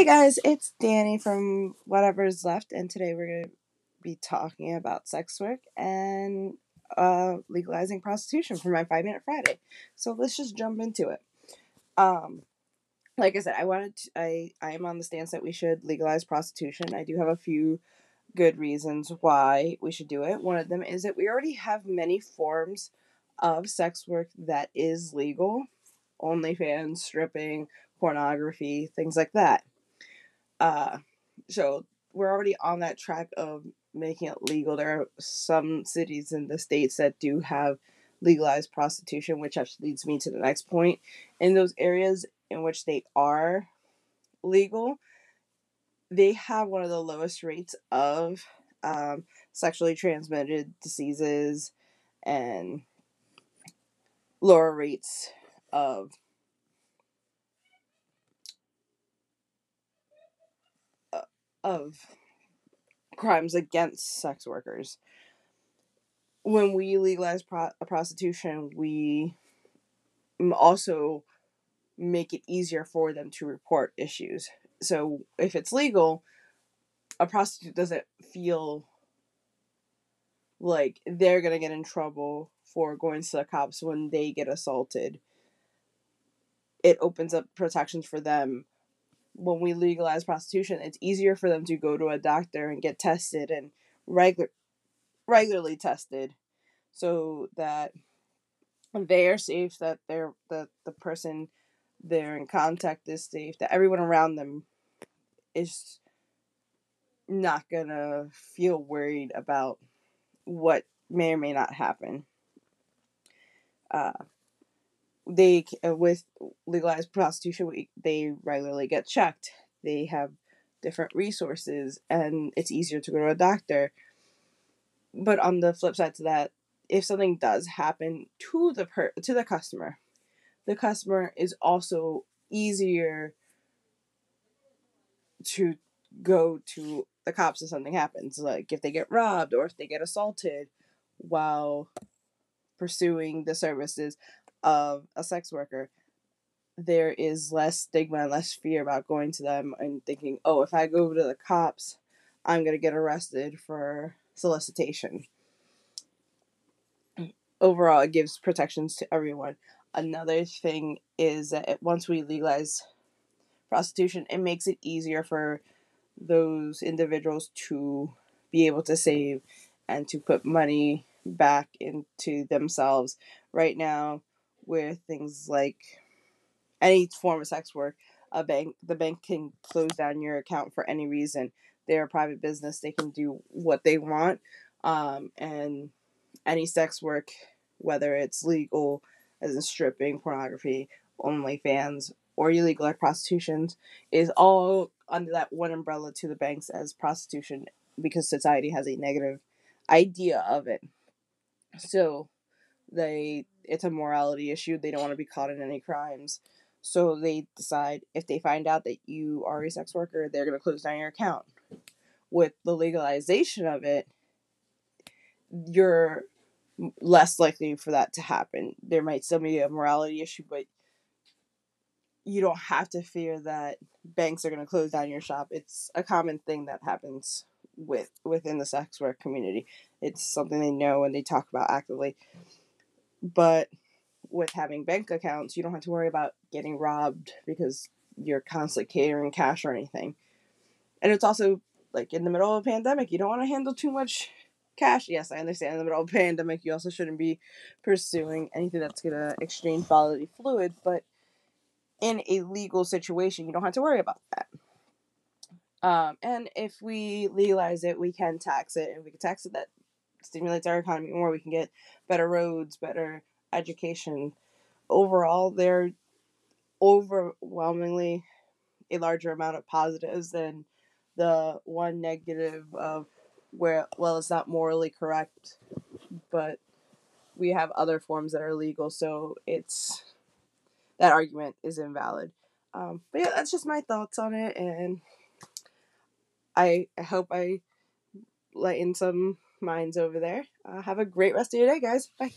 Hey guys, it's Danny from Whatever's Left, and today we're going to be talking about sex work and uh, legalizing prostitution for my Five Minute Friday. So let's just jump into it. Um, like I said, I wanted to, I I am on the stance that we should legalize prostitution. I do have a few good reasons why we should do it. One of them is that we already have many forms of sex work that is legal, OnlyFans, stripping, pornography, things like that. Uh, so we're already on that track of making it legal. There are some cities in the states that do have legalized prostitution, which actually leads me to the next point. In those areas in which they are legal, they have one of the lowest rates of um, sexually transmitted diseases and lower rates of of crimes against sex workers. When we legalize pro- prostitution, we also make it easier for them to report issues. So if it's legal, a prostitute doesn't feel like they're going to get in trouble for going to the cops when they get assaulted. It opens up protections for them when we legalize prostitution, it's easier for them to go to a doctor and get tested and regular regularly tested so that they are safe, that they're that the person they're in contact is safe, that everyone around them is not gonna feel worried about what may or may not happen. Uh, they uh, with legalized prostitution they regularly get checked. They have different resources and it's easier to go to a doctor. But on the flip side to that if something does happen to the per to the customer the customer is also easier to go to the cops if something happens. Like if they get robbed or if they get assaulted while pursuing the services of a sex worker, there is less stigma and less fear about going to them and thinking, oh, if I go to the cops, I'm going to get arrested for solicitation. Overall, it gives protections to everyone. Another thing is that once we legalize prostitution, it makes it easier for those individuals to be able to save and to put money back into themselves. Right now, with things like any form of sex work, a bank the bank can close down your account for any reason. They're a private business; they can do what they want, um, and any sex work, whether it's legal as in stripping, pornography, OnlyFans, or illegal like prostitutions, is all under that one umbrella to the banks as prostitution because society has a negative idea of it. So they it's a morality issue. They don't want to be caught in any crimes. So they decide if they find out that you are a sex worker, they're going to close down your account. With the legalization of it, you're less likely for that to happen. There might still be a morality issue, but you don't have to fear that banks are going to close down your shop. It's a common thing that happens with within the sex work community. It's something they know and they talk about actively. But with having bank accounts, you don't have to worry about getting robbed because you're constantly catering cash or anything. And it's also like in the middle of a pandemic, you don't want to handle too much cash. Yes, I understand in the middle of a pandemic, you also shouldn't be pursuing anything that's going to exchange bodily fluid, but in a legal situation, you don't have to worry about that. Um, and if we legalize it, we can tax it, and we can tax it that stimulates our economy more. We can get better roads, better education. Overall, there overwhelmingly a larger amount of positives than the one negative of where well it's not morally correct, but we have other forms that are legal, so it's that argument is invalid. Um, but yeah, that's just my thoughts on it, and I, I hope I lighten some minds over there. Uh, have a great rest of your day, guys. Bye.